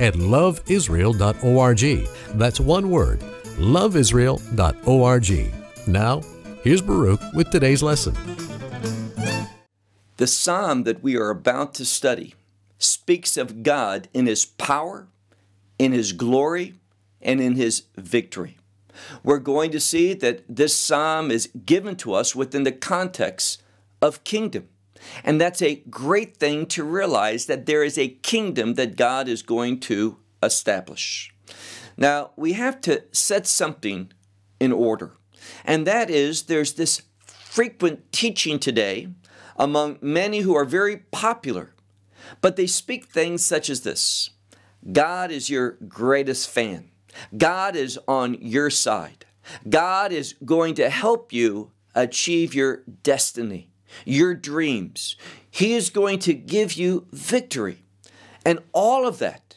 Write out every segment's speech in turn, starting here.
at loveisrael.org. That's one word, loveisrael.org. Now, here's Baruch with today's lesson. The psalm that we are about to study speaks of God in His power, in His glory, and in His victory. We're going to see that this psalm is given to us within the context of kingdom. And that's a great thing to realize that there is a kingdom that God is going to establish. Now, we have to set something in order, and that is there's this frequent teaching today among many who are very popular, but they speak things such as this God is your greatest fan, God is on your side, God is going to help you achieve your destiny your dreams. He is going to give you victory. And all of that,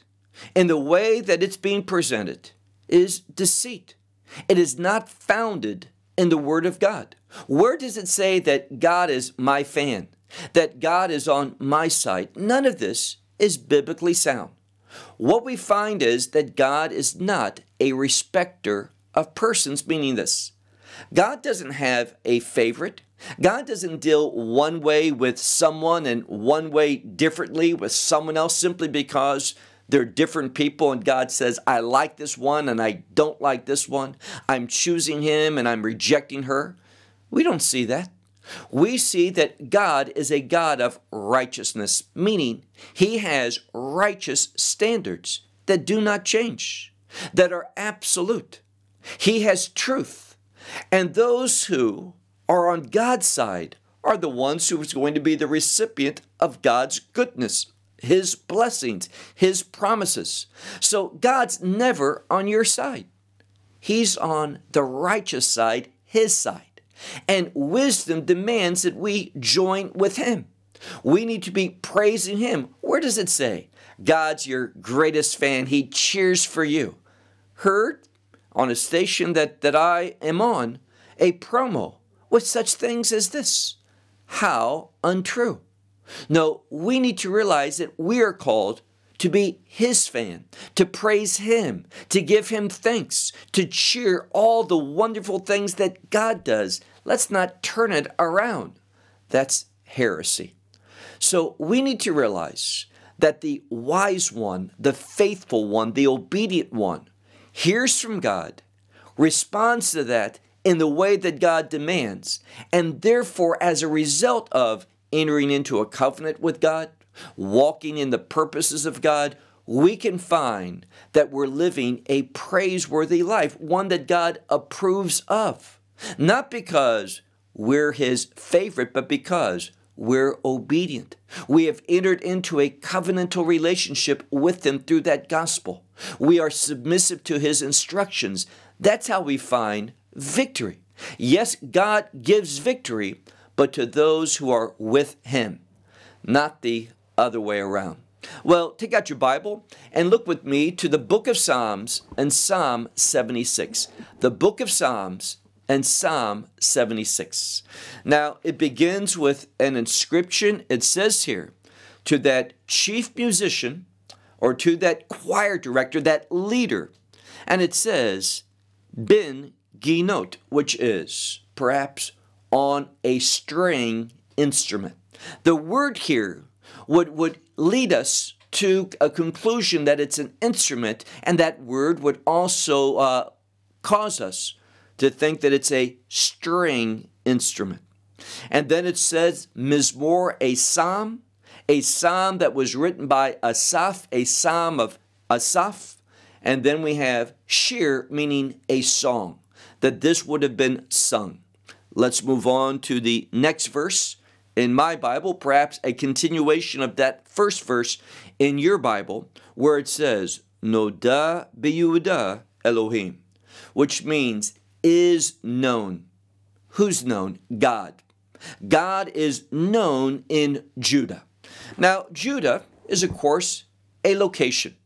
in the way that it's being presented, is deceit. It is not founded in the Word of God. Where does it say that God is my fan, that God is on my side? None of this is biblically sound. What we find is that God is not a respecter of persons, meaning this God doesn't have a favorite. God doesn't deal one way with someone and one way differently with someone else simply because they're different people and God says, I like this one and I don't like this one. I'm choosing him and I'm rejecting her. We don't see that. We see that God is a God of righteousness, meaning he has righteous standards that do not change, that are absolute. He has truth. And those who are on God's side are the ones who is going to be the recipient of God's goodness, His blessings, His promises. So God's never on your side. He's on the righteous side, His side. And wisdom demands that we join with Him. We need to be praising Him. Where does it say? God's your greatest fan. He cheers for you. Heard on a station that, that I am on a promo with such things as this. How untrue. No, we need to realize that we are called to be His fan, to praise Him, to give Him thanks, to cheer all the wonderful things that God does. Let's not turn it around. That's heresy. So we need to realize that the wise one, the faithful one, the obedient one, hears from God, responds to that, in the way that God demands, and therefore, as a result of entering into a covenant with God, walking in the purposes of God, we can find that we're living a praiseworthy life, one that God approves of. Not because we're His favorite, but because we're obedient. We have entered into a covenantal relationship with Him through that gospel. We are submissive to His instructions. That's how we find victory. Yes, God gives victory, but to those who are with Him, not the other way around. Well, take out your Bible and look with me to the book of Psalms and Psalm 76. The book of Psalms and Psalm 76. Now, it begins with an inscription. It says here, to that chief musician or to that choir director, that leader. And it says, Ben Ginot, which is perhaps on a string instrument. The word here would, would lead us to a conclusion that it's an instrument, and that word would also uh, cause us to think that it's a string instrument. And then it says, Mizmor, a psalm, a psalm that was written by Asaph, a psalm of Asaph. And then we have shir, meaning a song that this would have been sung. Let's move on to the next verse in my Bible, perhaps a continuation of that first verse in your Bible, where it says, Noda B'Yehuda Elohim, which means is known. Who's known? God. God is known in Judah. Now, Judah is, of course, a location.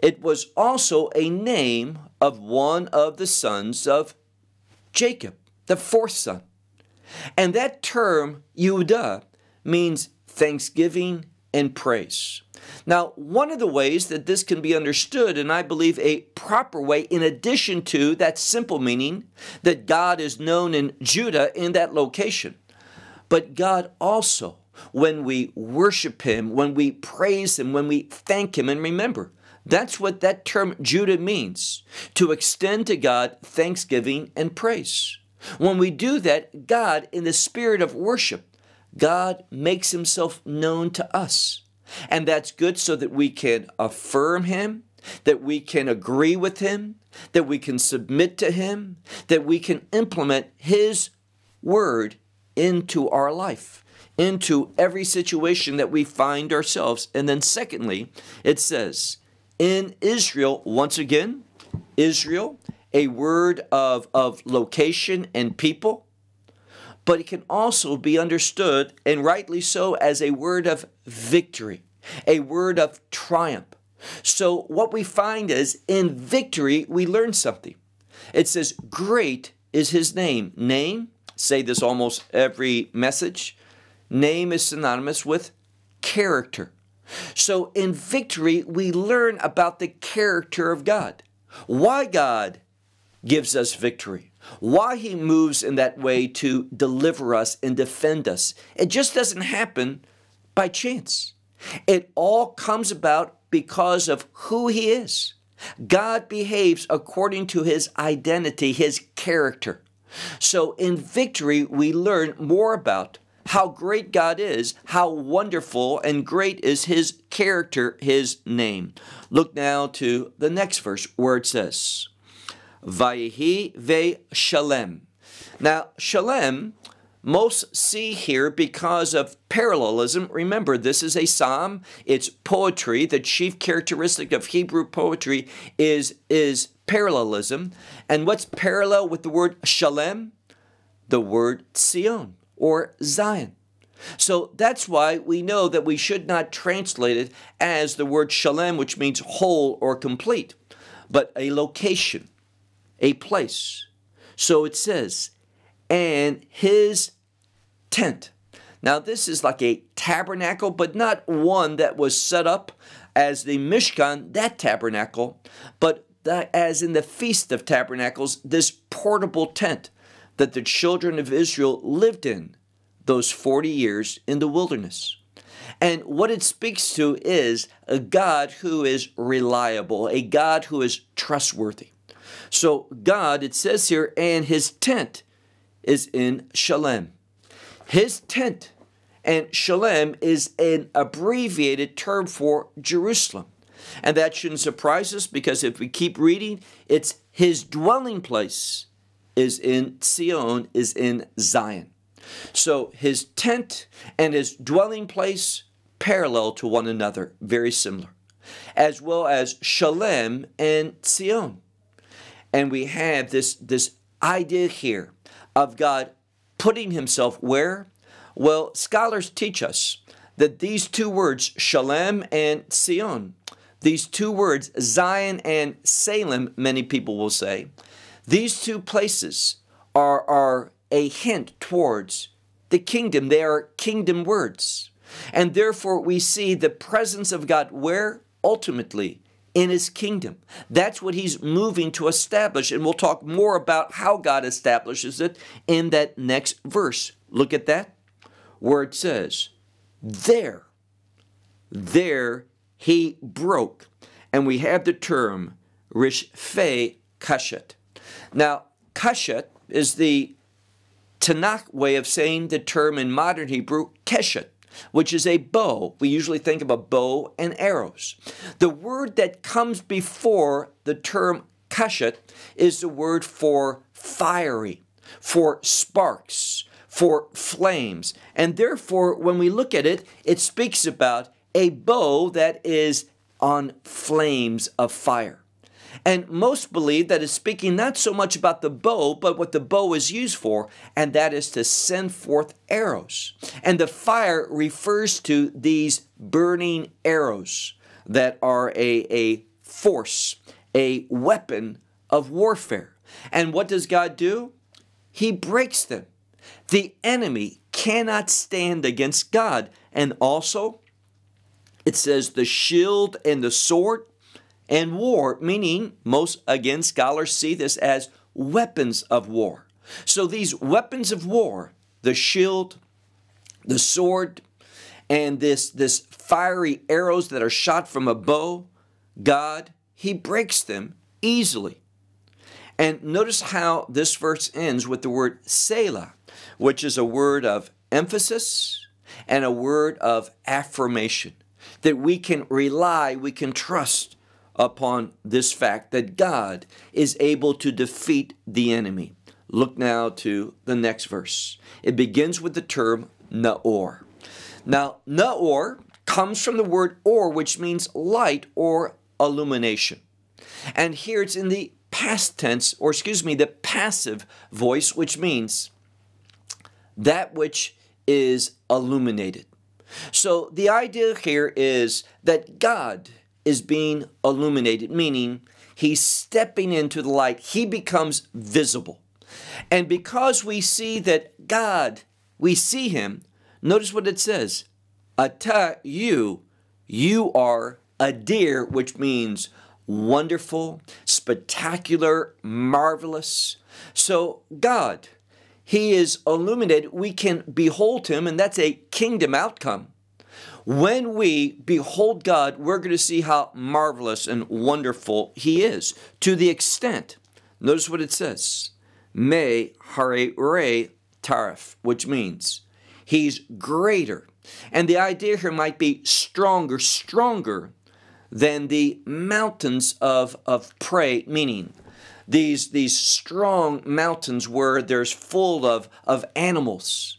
It was also a name of one of the sons of Jacob, the fourth son. And that term, Yehuda, means thanksgiving and praise. Now, one of the ways that this can be understood, and I believe a proper way, in addition to that simple meaning that God is known in Judah in that location, but God also, when we worship Him, when we praise Him, when we thank Him, and remember, that's what that term Judah means to extend to God thanksgiving and praise. When we do that, God, in the spirit of worship, God makes Himself known to us. And that's good so that we can affirm Him, that we can agree with Him, that we can submit to Him, that we can implement His word into our life, into every situation that we find ourselves. And then, secondly, it says, in Israel, once again, Israel, a word of, of location and people, but it can also be understood, and rightly so, as a word of victory, a word of triumph. So, what we find is in victory, we learn something. It says, Great is his name. Name, say this almost every message. Name is synonymous with character. So, in victory, we learn about the character of God. Why God gives us victory why he moves in that way to deliver us and defend us. It just doesn't happen by chance. It all comes about because of who he is. God behaves according to his identity, his character. So in victory, we learn more about how great God is, how wonderful and great is his character, his name. Look now to the next verse where it says, Vayihi ve Shalem. Now, Shalem, most see here because of parallelism. Remember, this is a psalm, it's poetry. The chief characteristic of Hebrew poetry is, is parallelism. And what's parallel with the word Shalem? The word Zion or Zion. So that's why we know that we should not translate it as the word shalem, which means whole or complete, but a location a place. So it says, and his tent. Now, this is like a tabernacle, but not one that was set up as the Mishkan, that tabernacle, but that as in the Feast of Tabernacles, this portable tent that the children of Israel lived in those 40 years in the wilderness. And what it speaks to is a God who is reliable, a God who is trustworthy. So God, it says here, and his tent is in Shalem. His tent and Shalem is an abbreviated term for Jerusalem. And that shouldn't surprise us because if we keep reading, it's his dwelling place is in Zion, is in Zion. So his tent and his dwelling place parallel to one another, very similar, as well as Shalem and Zion. And we have this, this idea here of God putting himself where? Well, scholars teach us that these two words, Shalem and Sion, these two words, Zion and Salem, many people will say, these two places are, are a hint towards the kingdom. They are kingdom words. And therefore, we see the presence of God where? Ultimately, in his kingdom. That's what he's moving to establish. And we'll talk more about how God establishes it in that next verse. Look at that, where it says, There, there he broke. And we have the term Rishfe Kashet. Now, Kashet is the Tanakh way of saying the term in modern Hebrew, Keshet which is a bow. We usually think of a bow and arrows. The word that comes before the term kashet is the word for fiery, for sparks, for flames. And therefore, when we look at it, it speaks about a bow that is on flames of fire. And most believe that it's speaking not so much about the bow, but what the bow is used for, and that is to send forth arrows. And the fire refers to these burning arrows that are a, a force, a weapon of warfare. And what does God do? He breaks them. The enemy cannot stand against God. And also, it says the shield and the sword and war, meaning most again scholars see this as weapons of war. So these weapons of war, the shield, the sword, and this this fiery arrows that are shot from a bow, God, he breaks them easily. And notice how this verse ends with the word Selah, which is a word of emphasis and a word of affirmation. That we can rely, we can trust upon this fact that God is able to defeat the enemy. Look now to the next verse. It begins with the term Naor. Now, Naor comes from the word or, which means light or illumination. And here it's in the past tense, or excuse me, the passive voice, which means that which is illuminated. So the idea here is that God is being illuminated, meaning he's stepping into the light. He becomes visible. And because we see that God, we see him, notice what it says. Ata, you, you are adir, which means wonderful, spectacular, marvelous. So God, he is illuminated. We can behold him, and that's a kingdom outcome. When we behold God, we're going to see how marvelous and wonderful He is to the extent, notice what it says, Me Hare Re Tarif, which means He's greater. And the idea here might be stronger, stronger than the mountains of, of prey, meaning these, these strong mountains where there's full of, of animals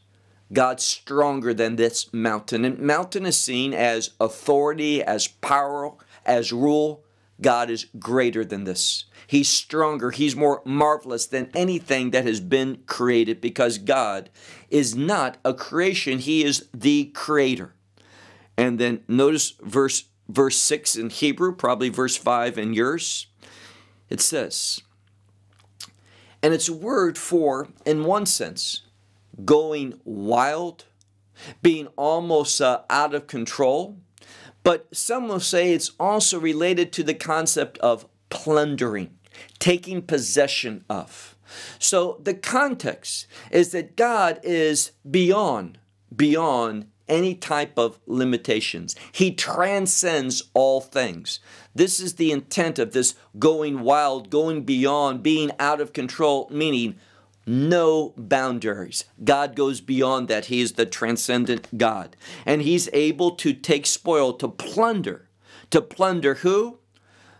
God's stronger than this mountain. And mountain is seen as authority, as power, as rule. God is greater than this. He's stronger. He's more marvelous than anything that has been created because God is not a creation. He is the creator. And then notice verse verse 6 in Hebrew, probably verse 5 in yours. It says, and it's a word for, in one sense, going wild, being almost uh, out of control. But some will say it's also related to the concept of plundering, taking possession of. So the context is that God is beyond, beyond any type of limitations. He transcends all things. This is the intent of this going wild, going beyond, being out of control, meaning no boundaries. God goes beyond that. He is the transcendent God. And He's able to take spoil, to plunder. To plunder who?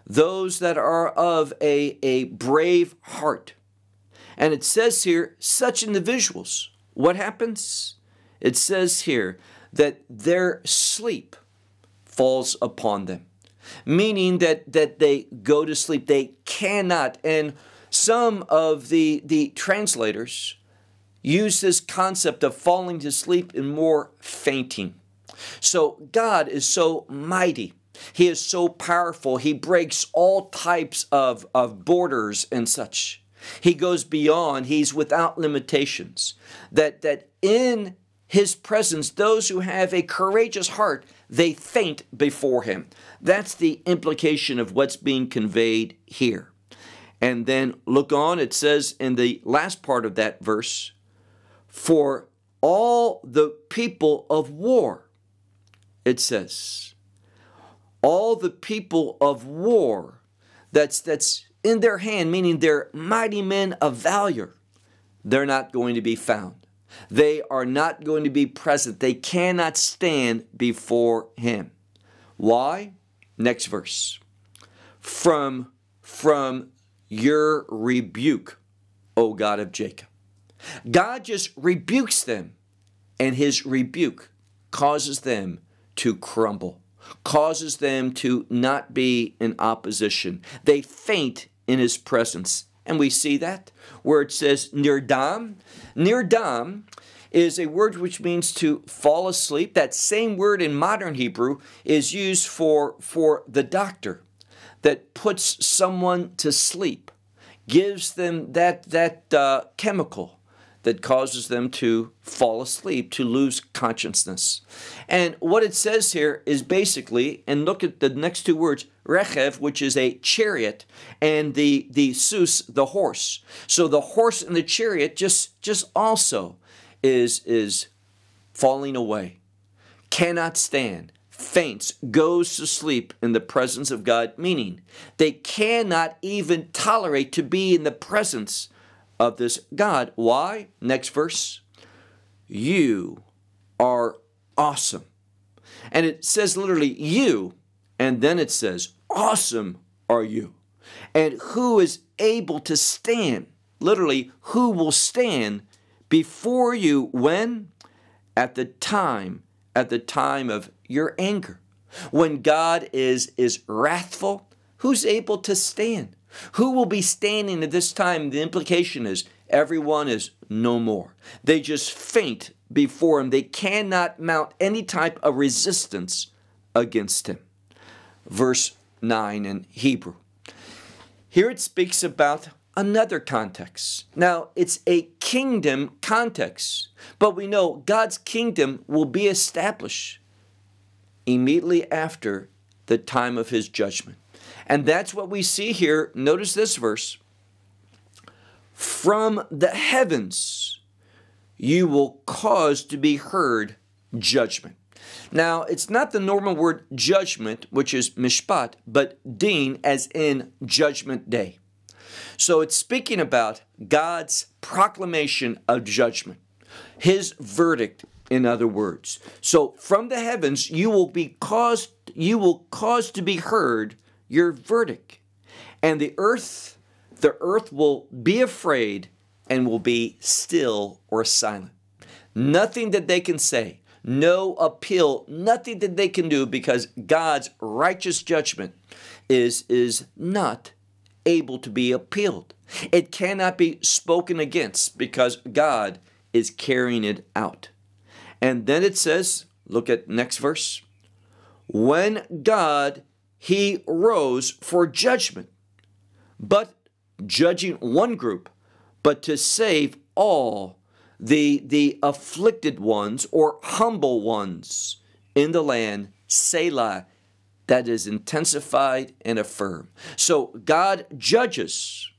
Those that are of a, a brave heart. And it says here, such individuals, what happens? It says here that their sleep falls upon them, meaning that, that they go to sleep. They cannot. And some of the, the translators use this concept of falling to sleep and more fainting. So God is so mighty. He is so powerful. He breaks all types of, of borders and such. He goes beyond. He's without limitations. That, that in his presence, those who have a courageous heart, they faint before him. That's the implication of what's being conveyed here. And then look on, it says in the last part of that verse, for all the people of war, it says, all the people of war that's that's in their hand, meaning they're mighty men of valor, they're not going to be found. They are not going to be present. They cannot stand before him. Why? Next verse. From from your rebuke, O God of Jacob. God just rebukes them, and his rebuke causes them to crumble. causes them to not be in opposition. They faint in his presence. And we see that where it says nirdam. Nirdam is a word which means to fall asleep. That same word in modern Hebrew is used for, for the doctor that puts someone to sleep, gives them that, that uh, chemical that causes them to fall asleep, to lose consciousness. And what it says here is basically, and look at the next two words, rechev, which is a chariot, and the the sus, the horse. So the horse and the chariot just just also is is falling away, cannot stand, faints, goes to sleep in the presence of God, meaning they cannot even tolerate to be in the presence of this God. Why? Next verse. You are awesome. And it says literally, you, and then it says, awesome are you. And who is able to stand? Literally, who will stand before you when? At the time, at the time of your anger. When God is, is wrathful, who's able to stand? Who will be standing at this time? The implication is everyone is no more. They just faint before him. They cannot mount any type of resistance against him. Verse 9 in Hebrew. Here it speaks about another context. Now, it's a kingdom context, but we know God's kingdom will be established immediately after the time of his judgment. And that's what we see here. Notice this verse From the heavens you will cause to be heard judgment. Now, it's not the normal word judgment, which is mishpat, but din, as in judgment day. So it's speaking about God's proclamation of judgment, his verdict, in other words. So from the heavens you will be caused you will cause to be heard your verdict. And the earth, the earth will be afraid and will be still or silent. Nothing that they can say, no appeal, nothing that they can do because God's righteous judgment is, is not able to be appealed. It cannot be spoken against because God is carrying it out. And then it says, look at next verse. When God he rose for judgment, but judging one group, but to save all the, the afflicted ones or humble ones in the land, Selah, that is intensified and affirmed. So God judges,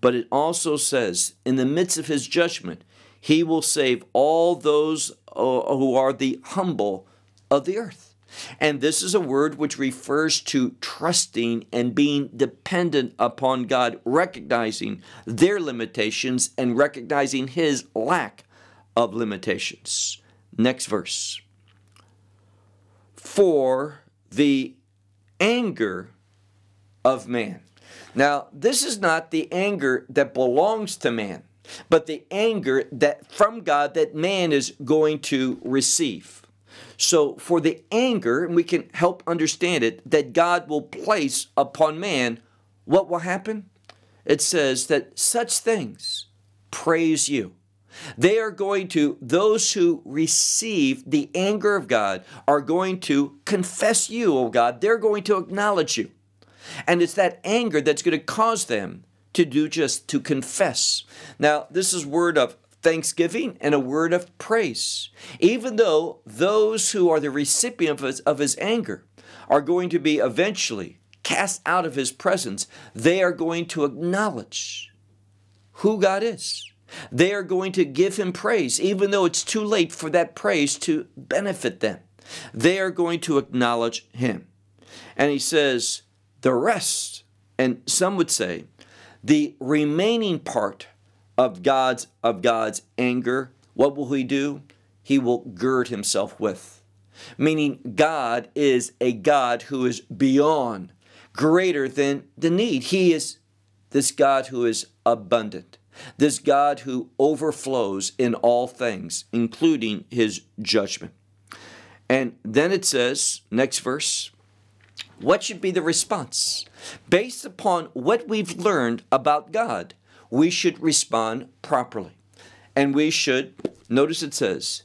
but it also says, in the midst of his judgment, he will save all those uh, who are the humble of the earth. And this is a word which refers to trusting and being dependent upon God, recognizing their limitations and recognizing His lack of limitations. Next verse. For the anger of man. Now, this is not the anger that belongs to man, but the anger that from God that man is going to receive. So, for the anger, and we can help understand it, that God will place upon man, what will happen? It says that such things praise you. They are going to, those who receive the anger of God are going to confess you, oh God. They're going to acknowledge you. And it's that anger that's going to cause them to do just to confess. Now, this is word of thanksgiving and a word of praise. Even though those who are the recipient of his, of his anger are going to be eventually cast out of his presence, they are going to acknowledge who God is. They are going to give him praise, even though it's too late for that praise to benefit them. They are going to acknowledge him. And he says, the rest, and some would say, the remaining part of God's of God's anger, what will he do? He will gird himself with. Meaning God is a God who is beyond, greater than the need. He is this God who is abundant, this God who overflows in all things, including his judgment. And then it says, next verse, what should be the response? Based upon what we've learned about God, we should respond properly. And we should, notice it says,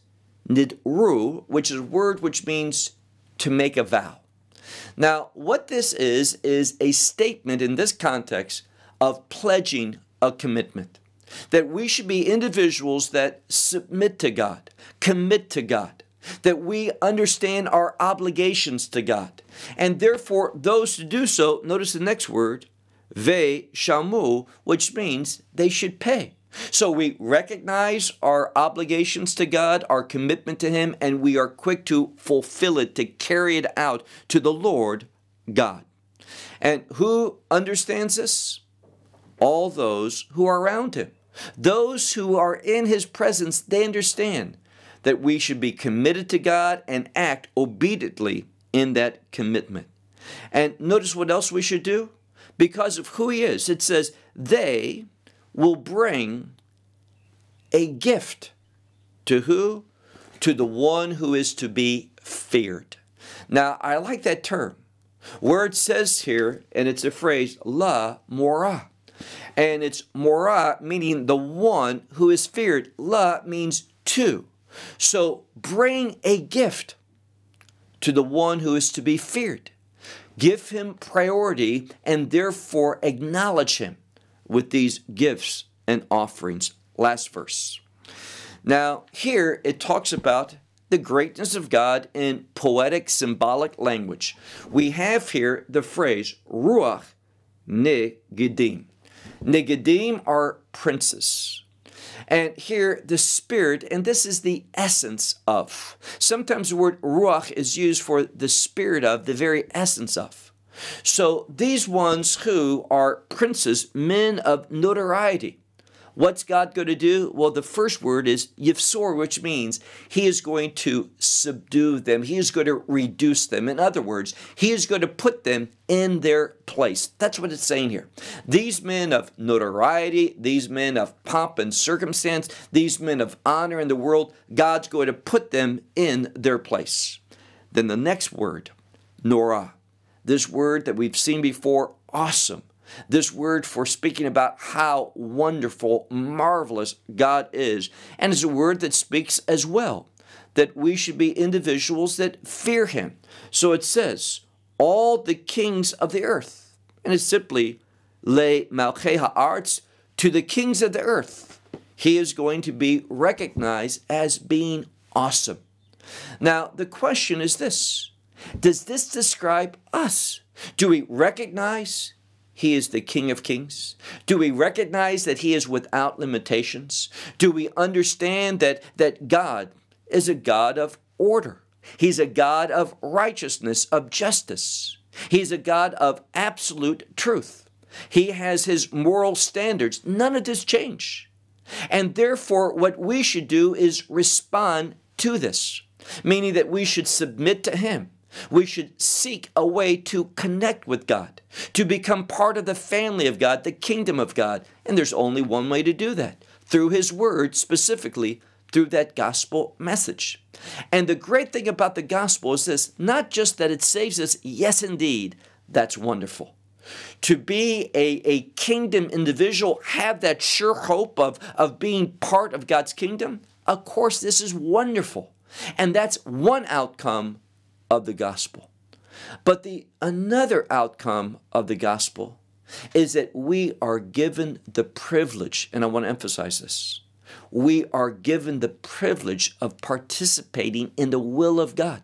nidru, which is a word which means to make a vow. Now, what this is, is a statement in this context of pledging a commitment. That we should be individuals that submit to God, commit to God, that we understand our obligations to God. And therefore, those to do so, notice the next word, ve shamu, which means they should pay. So we recognize our obligations to God, our commitment to Him, and we are quick to fulfill it, to carry it out to the Lord God. And who understands this? All those who are around Him. Those who are in His presence, they understand that we should be committed to God and act obediently in that commitment. And notice what else we should do? Because of who He is, it says, they will bring a gift to who? To the one who is to be feared. Now, I like that term. Where it says here, and it's a phrase, la mora. And it's mora meaning the one who is feared. La means to. So bring a gift to the one who is to be feared. Give him priority and therefore acknowledge him with these gifts and offerings. Last verse. Now, here it talks about the greatness of God in poetic, symbolic language. We have here the phrase Ruach Negidim. Negidim are princes. And here, the spirit, and this is the essence of. Sometimes the word ruach is used for the spirit of, the very essence of. So these ones who are princes, men of notoriety, what's God going to do? Well, the first word is yifsor, which means he is going to subdue them. He is going to reduce them. In other words, he is going to put them in their place. That's what it's saying here. These men of notoriety, these men of pomp and circumstance, these men of honor in the world, God's going to put them in their place. Then the next word, Norah this word that we've seen before, awesome. This word for speaking about how wonderful, marvelous God is. And it's a word that speaks as well that we should be individuals that fear Him. So it says, all the kings of the earth. And it's simply, Le Malchei Ha'arts, to the kings of the earth. He is going to be recognized as being awesome. Now, the question is this does this describe us? Do we recognize he is the King of Kings? Do we recognize that He is without limitations? Do we understand that, that God is a God of order? He's a God of righteousness, of justice. He's a God of absolute truth. He has His moral standards. None of this change. And therefore, what we should do is respond to this, meaning that we should submit to Him we should seek a way to connect with God, to become part of the family of God, the kingdom of God. And there's only one way to do that through His Word, specifically through that gospel message. And the great thing about the gospel is this not just that it saves us, yes, indeed, that's wonderful. To be a, a kingdom individual, have that sure hope of, of being part of God's kingdom, of course, this is wonderful. And that's one outcome of the gospel. But the another outcome of the gospel is that we are given the privilege, and I want to emphasize this. We are given the privilege of participating in the will of God.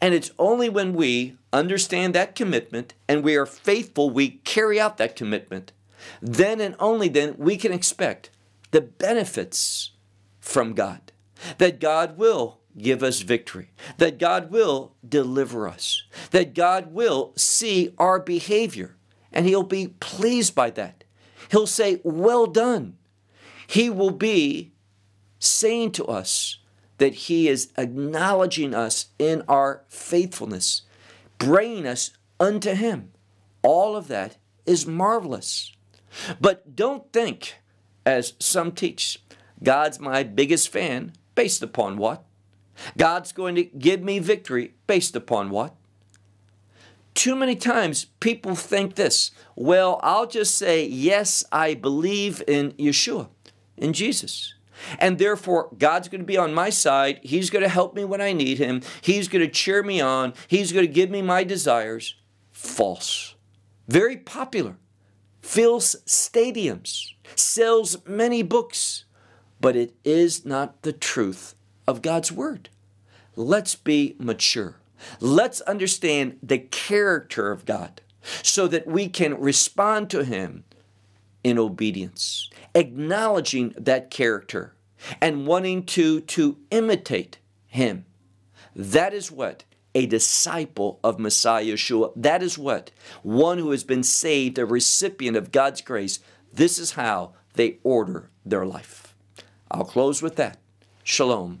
And it's only when we understand that commitment and we are faithful, we carry out that commitment, then and only then we can expect the benefits from God. That God will give us victory, that God will deliver us, that God will see our behavior and He'll be pleased by that. He'll say, Well done. He will be saying to us that He is acknowledging us in our faithfulness, bringing us unto Him. All of that is marvelous. But don't think, as some teach, God's my biggest fan based upon what? God's going to give me victory based upon what? Too many times people think this well, I'll just say, yes, I believe in Yeshua, in Jesus. And therefore, God's going to be on my side. He's going to help me when I need Him. He's going to cheer me on. He's going to give me my desires. False. Very popular. Fills stadiums. Sells many books. But it is not the truth of God's Word. Let's be mature. Let's understand the character of God so that we can respond to Him in obedience, acknowledging that character and wanting to, to imitate Him. That is what a disciple of Messiah Yeshua, that is what one who has been saved, a recipient of God's grace, this is how they order their life. I'll close with that. Shalom